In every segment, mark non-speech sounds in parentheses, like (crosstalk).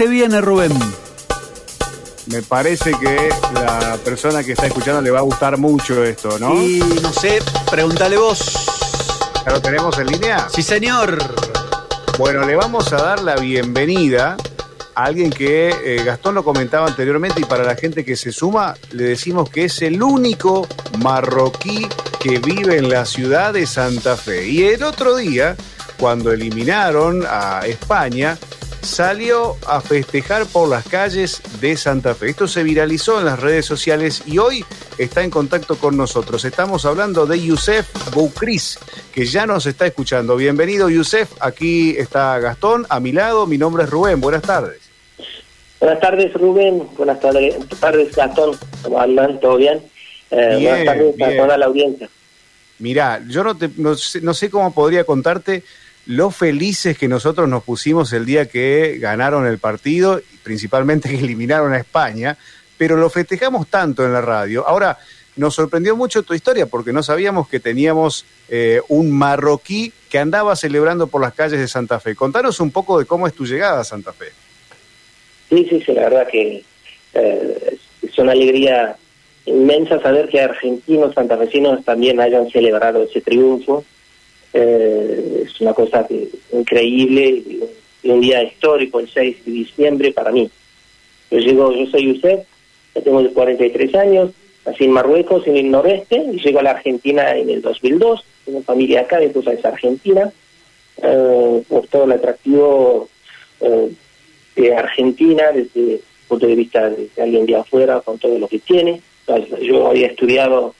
¿Qué viene, Rubén? Me parece que la persona que está escuchando le va a gustar mucho esto, ¿no? Y no sé, pregúntale vos. ¿Ya lo tenemos en línea? Sí, señor. Bueno, le vamos a dar la bienvenida a alguien que eh, Gastón lo comentaba anteriormente y para la gente que se suma, le decimos que es el único marroquí que vive en la ciudad de Santa Fe. Y el otro día, cuando eliminaron a España, salió a festejar por las calles de Santa Fe. Esto se viralizó en las redes sociales y hoy está en contacto con nosotros. Estamos hablando de Youssef Boukris, que ya nos está escuchando. Bienvenido, Youssef. Aquí está Gastón, a mi lado. Mi nombre es Rubén. Buenas tardes. Buenas tardes, Rubén. Buenas tardes, Gastón. ¿Cómo andan? ¿Todo bien? Eh, buenas tardes a toda la audiencia. Mirá, yo no, no, sé, no sé cómo podría contarte lo felices que nosotros nos pusimos el día que ganaron el partido, principalmente (laughs) que eliminaron a España, pero lo festejamos tanto en la radio. Ahora, nos sorprendió mucho tu historia porque no sabíamos que teníamos eh, un marroquí que andaba celebrando por las calles de Santa Fe. Contanos un poco de cómo es tu llegada a Santa Fe. Sí, sí, sí, la verdad que eh, es una alegría inmensa saber que argentinos santafesinos también hayan celebrado ese triunfo eh, es una cosa increíble y un día histórico, el 6 de diciembre para mí. Yo llego, yo soy Yusef, tengo 43 años, nací en Marruecos, en el noreste, y llego a la Argentina en el 2002, tengo familia acá, mi esposa es argentina, eh, por todo el atractivo eh, de Argentina desde el punto de vista de, alguien de afuera, con todo lo que tiene. Yo había estudiado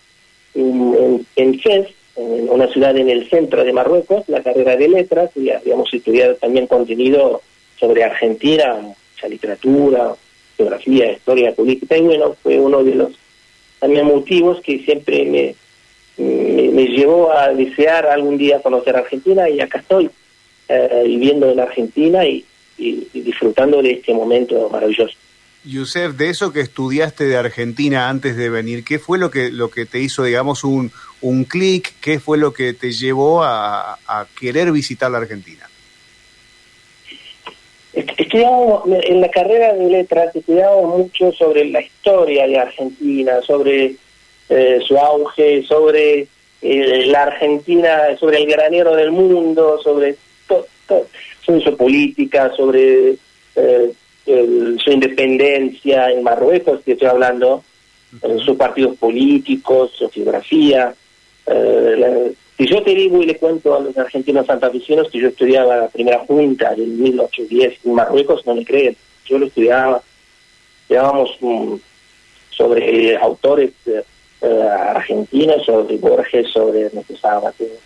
en, en, en FES, en una ciudad en el centro de Marruecos, la carrera de letras, y habíamos estudiado también contenido sobre Argentina, mucha literatura, geografía, historia política, y bueno, fue uno de los también motivos que siempre me, me, llevó a desear algún día conocer Argentina, y acá estoy, eh, viviendo en Argentina y disfrutando de este momento maravilloso. Yusef, de eso que estudiaste de Argentina antes de venir, ¿qué fue lo que, lo que te hizo, digamos, un, un clic? ¿Qué fue lo que te llevó a, querer visitar la Argentina? Estudiamos, en la carrera de letras, estudiamos mucho sobre la historia de Argentina, sobre eh, su auge, sobre eh, la Argentina, sobre el granero del mundo, sobre, sobre su política, sobre... Eh, su independencia en Marruecos, que estoy hablando, sus partidos políticos, su geografía. Eh, si yo te digo y le cuento a los argentinos santafesinos que yo estudiaba la primera junta en 1810 en Marruecos, no me creen. Yo lo estudiaba. Estudiábamos mm, sobre autores eh, argentinos, sobre Borges, sobre no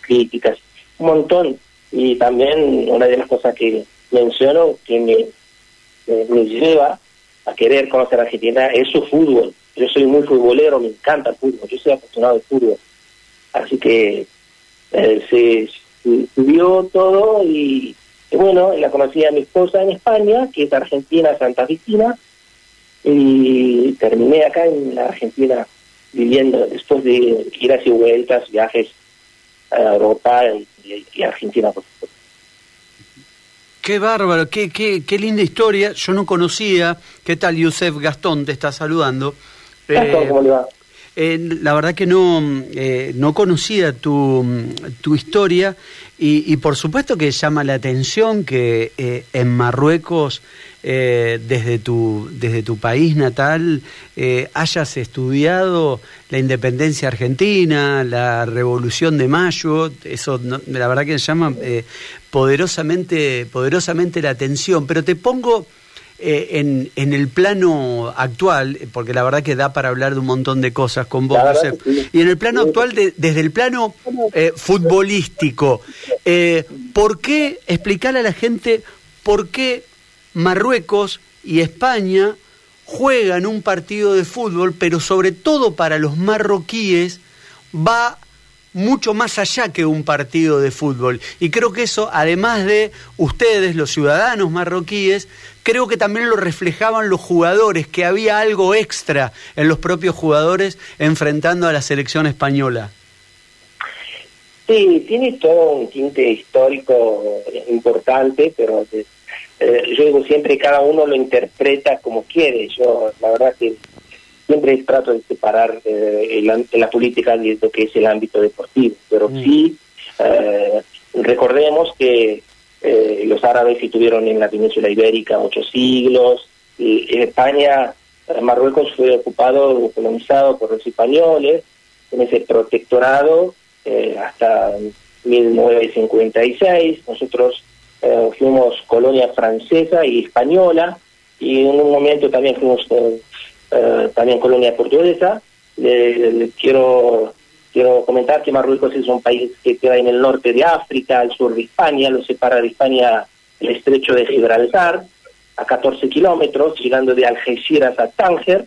críticas, un montón. Y también una de las cosas que menciono que me me lleva a querer conocer Argentina es su fútbol. Yo soy muy futbolero, me encanta el fútbol, yo soy apasionado del fútbol. Así que eh, se subió todo y, bueno, la conocí a mi esposa en España, que es argentina, Santa Cristina, y terminé acá en la Argentina viviendo después de ir y vueltas, viajes a Europa y, y Argentina, por supuesto. Qué bárbaro, qué, qué, qué linda historia. Yo no conocía. ¿Qué tal, Yusef Gastón? Te está saludando. Gastón, ¿cómo le va? Eh, la verdad que no, eh, no conocía tu, tu historia y, y, por supuesto que llama la atención que eh, en Marruecos, desde, tu, desde tu país natal, hayas estudiado la independencia argentina, la revolución de Mayo, eso la verdad que llama poderosamente, poderosamente la atención. Pero te pongo eh, en, en, el plano actual, porque la verdad que da para hablar de un montón de cosas con vos, y en el plano actual, desde el plano eh, futbolístico, eh, ¿por qué explicarle a la gente por qué Marruecos y España juegan un partido de fútbol, pero sobre todo para los marroquíes va mucho más allá que un partido de fútbol. Y creo que eso, además de ustedes, los ciudadanos marroquíes, creo que también lo reflejaban los jugadores, que había algo extra en los propios jugadores enfrentando a la selección española. Sí, tiene todo un tinte histórico importante, pero eh, yo digo siempre cada uno lo interpreta como quiere. Yo la verdad que siempre trato de separar eh, la política de lo que es el ámbito deportivo, pero mm. sí eh, recordemos que eh, los árabes estuvieron en la península ibérica ocho siglos, y en España, Marruecos fue ocupado o colonizado por los españoles en ese protectorado hasta 1956. Nosotros fuimos colonia francesa y española y en un momento también fuimos eh, también colonia portuguesa. quiero quiero comentar que Marruecos es un país que queda en el norte de África, al sur de España, lo separa de España el estrecho de Gibraltar, a 14 kilómetros, llegando de Algeciras a Tánger,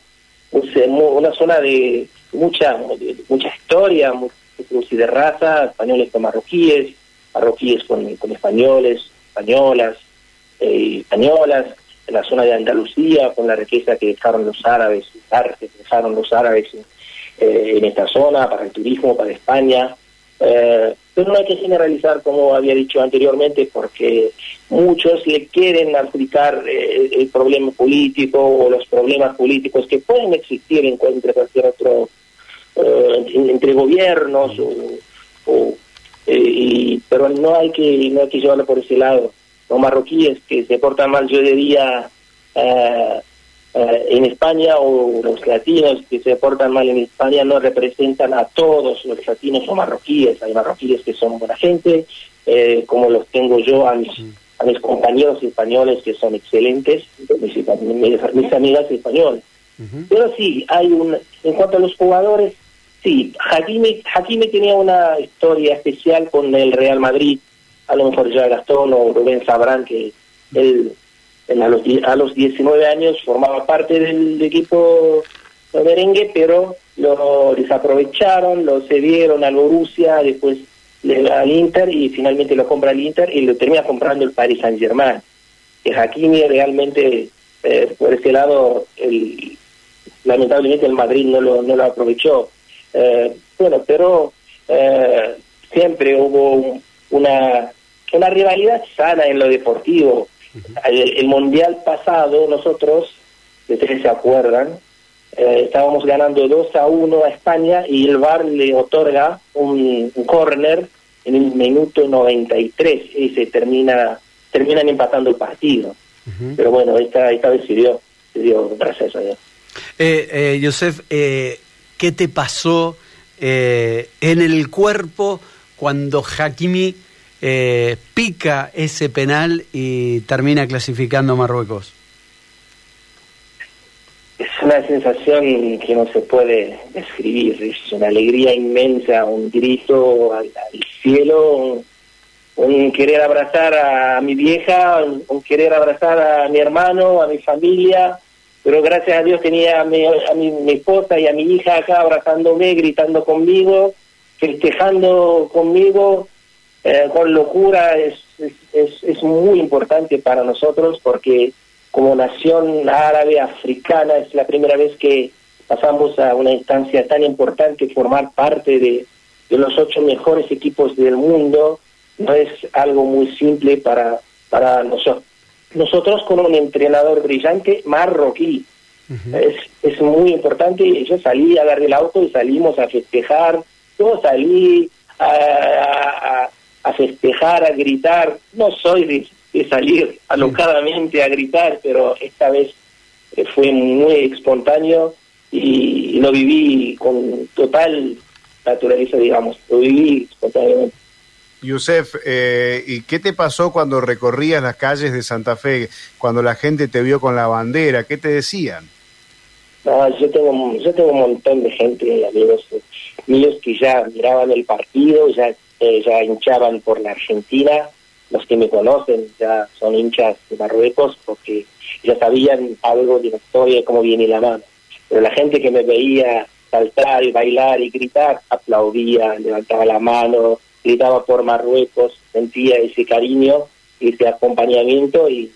una zona de mucha mucha historia, y de raza, españoles con marroquíes, marroquíes con, con españoles, españolas, eh, españolas, en la zona de Andalucía, con la riqueza que dejaron los árabes, el arte que dejaron los árabes eh, en esta zona, para el turismo, para España. Eh, pero no hay que generalizar, como había dicho anteriormente, porque muchos le quieren adjudicar eh, el problema político o los problemas políticos que pueden existir en, entre cualquier otro, entre gobiernos, o, y, pero no hay que no hay que llevarlo por ese lado los marroquíes que se portan mal, yo diría, eh, en España o los latinos que se portan mal en España no representan a todos los latinos o marroquíes. Hay marroquíes que son buena gente, eh, como los tengo yo a mis, a mis compañeros españoles que son excelentes, mis, mis, amigas españolas. Pero sí, hay un. En cuanto a los jugadores, sí, Hakimi, Hakimi tenía una historia especial con el Real Madrid a lo mejor ya Gastón o Rubén sabrán que él a, los, a los 19 años formaba parte del equipo merengue, pero lo desaprovecharon, lo cedieron al Borussia, después le al Inter y finalmente lo compra el Inter y lo termina comprando el Paris Saint Germain. Que Hakimi realmente, eh, por ese lado, el, lamentablemente el Madrid no lo, no lo aprovechó. Eh, bueno, pero eh, siempre hubo un, una, una rivalidad sana en lo deportivo. El, mundial pasado, nosotros, de ustedes se acuerdan, eh, estábamos ganando 2 a 1 a España y el VAR le otorga un, un córner en el minuto 93 y se termina terminan empatando el partido. Pero bueno, esta, esta vez se dio, se dio gracias a Dios. Eh, eh, Joseph, eh, ¿qué te pasó en el cuerpo cuando Hakimi eh, pica ese penal y termina clasificando Marruecos? Es una sensación que no se puede describir, es una alegría inmensa, un grito al, cielo, un, querer abrazar a mi vieja, un, querer abrazar a mi hermano, a mi familia, pero gracias a Dios tenía a mi, a mi esposa y a mi hija acá abrazándome, gritando conmigo, festejando conmigo eh, con locura es, es, es, muy importante para nosotros porque como nación árabe africana es la primera vez que pasamos a una instancia tan importante, formar parte de, de los ocho mejores equipos del mundo, no es algo muy simple para, para nosotros. Nosotros con un entrenador brillante marroquí, es, es muy importante. Yo salí, agarré el auto y salimos a festejar. Yo salí a, a festejar, a gritar. No soy de, salir alocadamente a gritar, pero esta vez eh, fue muy espontáneo y, lo viví con total naturaleza, digamos. Lo viví espontáneamente. Yusef, eh, ¿y qué te pasó cuando recorrías las calles de Santa Fe, cuando la gente te vio con la bandera? ¿Qué te decían? yo tengo yo tengo un montón de gente, amigos míos, que ya miraban el partido, ya eh, ya hinchaban por la Argentina, los que me conocen ya son hinchas de Marruecos porque ya sabían algo de la historia y cómo viene la mano. Pero la gente que me veía saltar y bailar y gritar, aplaudía, levantaba la mano, gritaba por Marruecos, sentía ese cariño y ese acompañamiento y,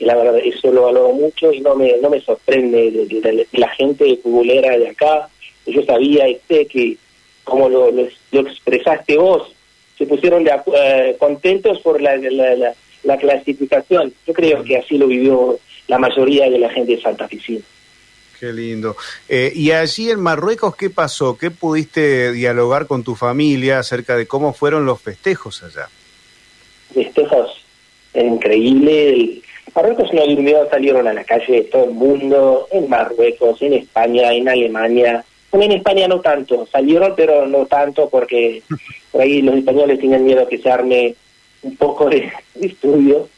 la verdad eso lo valoro mucho y no me no me sorprende de, la gente futbolera de acá. Yo sabía y que como lo, lo, expresaste vos, se pusieron de, eh, contentos por la, la clasificación. Yo creo que así lo vivió la mayoría de la gente de Santa Ficina. Qué lindo. Eh, y allí en Marruecos, ¿qué pasó? ¿Qué pudiste dialogar con tu familia acerca de cómo fueron los festejos allá? Festejos increíbles. Marruecos no durmió, salieron a la calle todo el mundo, en Marruecos, en España, en Alemania. En España no tanto, salieron pero no tanto porque (laughs) por ahí los españoles tienen miedo que se arme un poco de, (laughs) estudio,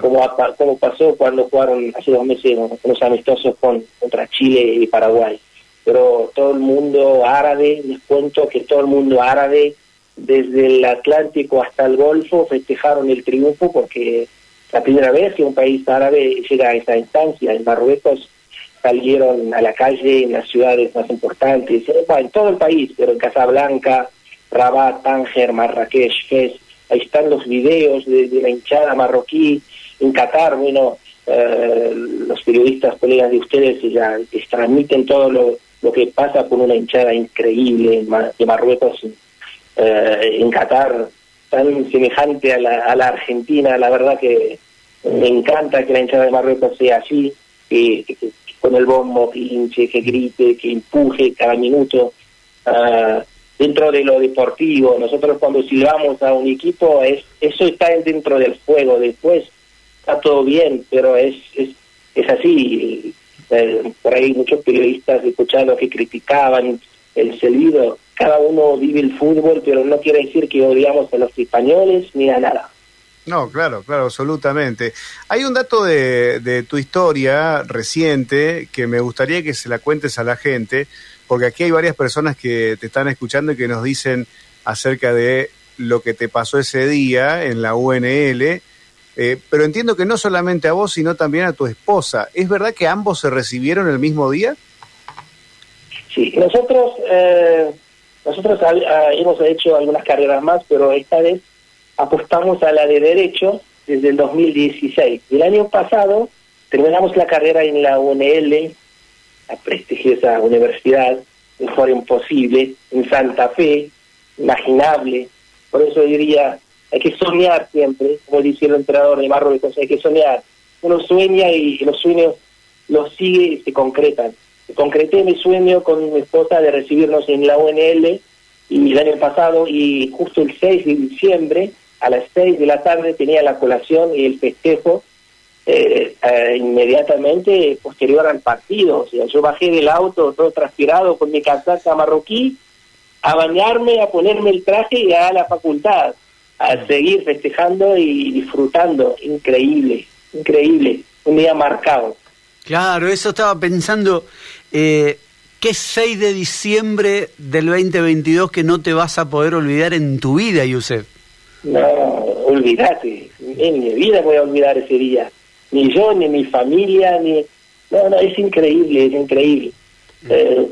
como, como pasó cuando jugaron hace dos meses unos amistosos con, contra Chile y Paraguay. Pero todo el mundo árabe, les cuento que todo el mundo árabe, desde el Atlántico hasta el Golfo, festejaron el triunfo porque la primera vez que un país árabe llega a esta instancia. En Marruecos salieron a la calle en las ciudades más importantes, en todo el país, pero en Casablanca, Rabat, Tánger, Marrakech, Fez, ahí están los videos de, la hinchada marroquí, en Qatar, bueno, eh, los periodistas, colegas de ustedes, ya transmiten todo lo, lo que pasa con una hinchada increíble de Marruecos eh, en Qatar, tan semejante a la, a la Argentina, la verdad que me encanta que la hinchada de Marruecos sea así, que, con el bombo que hinche, que grite, que empuje cada minuto. Uh, dentro de lo deportivo. Nosotros cuando silbamos a un equipo, es eso está dentro del juego. Después está todo bien, pero es, es, es así. Eh, por ahí muchos periodistas he escuchado que criticaban el silbido. Cada uno vive el fútbol, pero no quiere decir que odiamos a los españoles ni a nada. No, claro, claro, absolutamente. Hay un dato de, tu historia reciente que me gustaría que se la cuentes a la gente porque aquí hay varias personas que te están escuchando y que nos dicen acerca de lo que te pasó ese día en la UNL, eh, pero entiendo que no solamente a vos, sino también a tu esposa. ¿Es verdad que ambos se recibieron el mismo día? Sí, nosotros, eh, nosotros hemos hecho algunas carreras más, pero esta vez apostamos a la de Derecho desde el 2016. El año pasado terminamos la carrera en la UNL, la prestigiosa universidad, mejor imposible, en Santa Fe, imaginable. Por eso diría, hay que soñar siempre, como dice el entrenador de Marruecos, hay que soñar. Uno sueña y los sueños los sigue y se concretan. Concreté mi sueño con mi esposa de recibirnos en la UNL y el año pasado y justo el 6 de diciembre a las 6 de la tarde tenía la colación y el festejo eh, eh, inmediatamente posterior al partido. O sea, yo bajé del auto todo transpirado con mi casaca marroquí a bañarme, a ponerme el traje y a la facultad, a seguir festejando y disfrutando. Increíble, increíble. Un día marcado. Claro, eso estaba pensando. Eh, ¿Qué 6 de diciembre del 2022 que no te vas a poder olvidar en tu vida, Yusef? No, olvídate. En mi vida voy a olvidar ese día ni yo, ni mi familia, ni... No, no, es increíble, es increíble. Mm. Eh,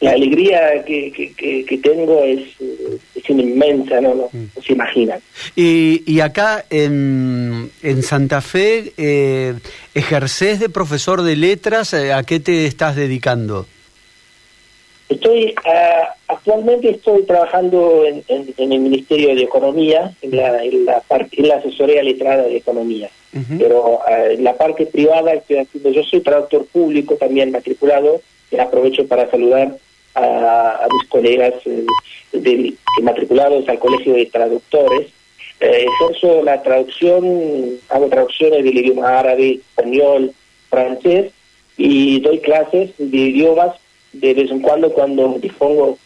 la alegría que, que, tengo es, es inmensa, no, no, mm. se imaginan. Y, y acá en, en Santa Fe, eh, ¿ejercés de profesor de letras? Eh, ¿A qué te estás dedicando? Estoy, ah, actualmente estoy trabajando en, en, el Ministerio de Economía, en la, en la, en la asesoría letrada de Economía pero eh, en la parte privada estoy haciendo, yo soy traductor público también matriculado, y aprovecho para saludar a, mis colegas eh, de, matriculados al Colegio de Traductores. Eh, ejerzo la traducción, hago traducciones del idioma árabe, español, francés y doy clases de idiomas de vez en cuando cuando dispongo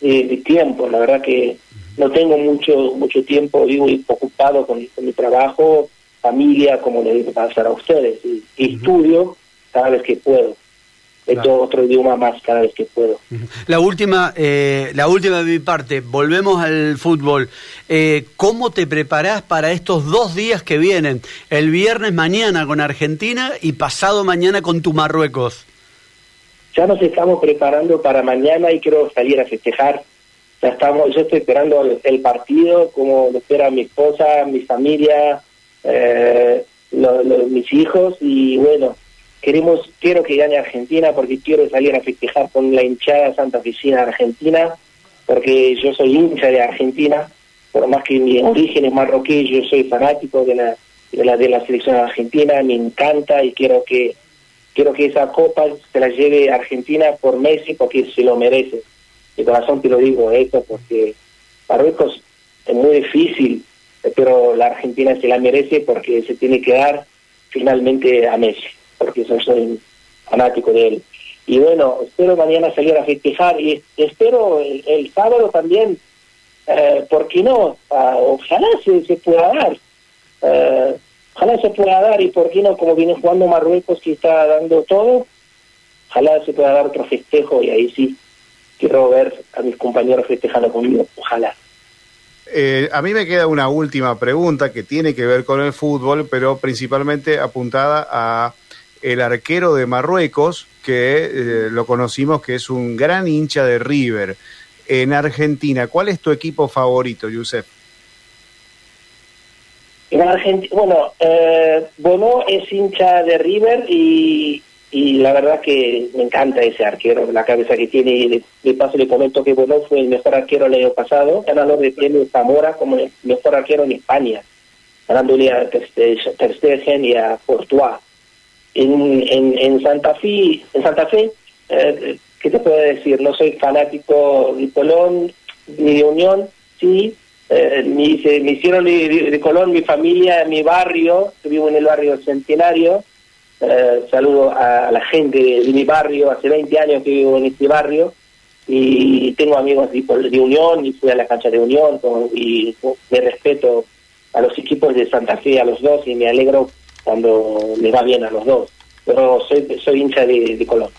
de tiempo. La verdad que no tengo mucho mucho tiempo, vivo ocupado con mi trabajo, familia como le digo pasar a ustedes. Y, estudio cada vez que puedo. Esto otro idioma más cada vez que puedo. La última, eh, la última de mi parte, volvemos al fútbol. Eh, ¿Cómo te preparás para estos dos días que vienen? El viernes mañana con Argentina y pasado mañana con tu Marruecos. Ya nos estamos preparando para mañana y quiero salir a festejar. Ya estamos, yo estoy esperando el, el partido, como lo espera mi esposa, mi familia, eh, mis hijos y bueno, queremos quiero que gane Argentina porque quiero salir a festejar con la hinchada Santa Oficina Argentina porque yo soy hincha de Argentina por más que mi origen es marroquí yo soy fanático de la de la, de la selección argentina, me encanta y quiero que quiero que esa copa se la lleve Argentina por Messi porque se lo merece. De corazón te lo digo esto porque Marruecos es muy difícil, pero la Argentina se la merece porque se tiene que dar finalmente a Messi, porque yo soy fanático de él. Y bueno, espero mañana salir a festejar y espero el, sábado también, eh, ¿por qué no? Ah, ojalá se, se pueda dar. Eh, ojalá se pueda dar y por qué no, como viene jugando Marruecos que está dando todo, ojalá se pueda dar otro festejo y ahí sí quiero ver a mis compañeros festejando conmigo, ojalá. Eh, a mí me queda una última pregunta que tiene que ver con el fútbol, pero principalmente apuntada a el arquero de Marruecos, que eh, lo conocimos que es un gran hincha de River. En Argentina, ¿cuál es tu equipo favorito, Yusef? Bueno, eh, Bono es hincha de River y, y la verdad que me encanta ese arquero, la cabeza que tiene. De, paso le comento que Bono fue el mejor arquero el año pasado, ganador de premio Zamora como el mejor arquero en España, ganándole a Ter Stegen y a Courtois. En, en, en Santa Fe, en Santa Fe eh, ¿qué te puedo decir? No soy fanático de Colón ni de Unión, sí, eh, me, se, me hicieron de, Colón mi familia, mi barrio, vivo en el barrio Centenario, eh, saludo a, la gente de, mi barrio, hace 20 años que vivo en este barrio y tengo amigos de, de Unión y fui a la cancha de Unión y me respeto a los equipos de Santa Fe, a los dos y me alegro cuando les va bien a los dos, pero soy, soy hincha de, de Colón.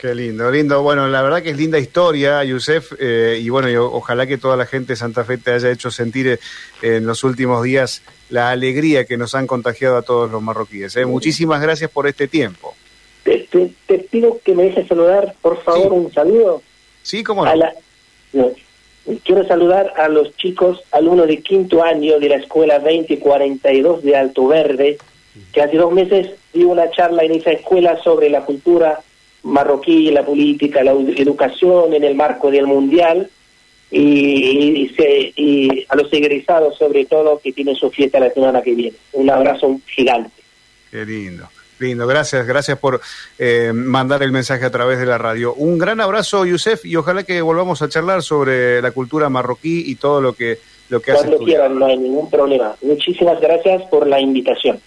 Qué lindo, lindo. Bueno, la verdad que es linda historia, Yusef, eh, y bueno, ojalá que toda la gente de Santa Fe te haya hecho sentir eh, en los últimos días la alegría que nos han contagiado a todos los marroquíes. ¿eh? Muchísimas gracias por este tiempo. Te, pido que me dejes saludar, por favor, un saludo. Sí, cómo no. quiero saludar a los chicos, alumnos de quinto año de la escuela 2042 de Alto Verde, que hace dos meses di una charla en esa escuela sobre la cultura marroquí, la política, la educación en el marco del mundial y, y, a los egresados sobre todo que tienen su fiesta la semana que viene. Un abrazo gigante. Qué lindo. Lindo, gracias, gracias por eh, mandar el mensaje a través de la radio. Un gran abrazo, Yusef, y ojalá que volvamos a charlar sobre la cultura marroquí y todo lo que, lo que Cuando quieran, no hay ningún problema. Muchísimas gracias por la invitación.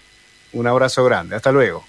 Un abrazo grande, hasta luego.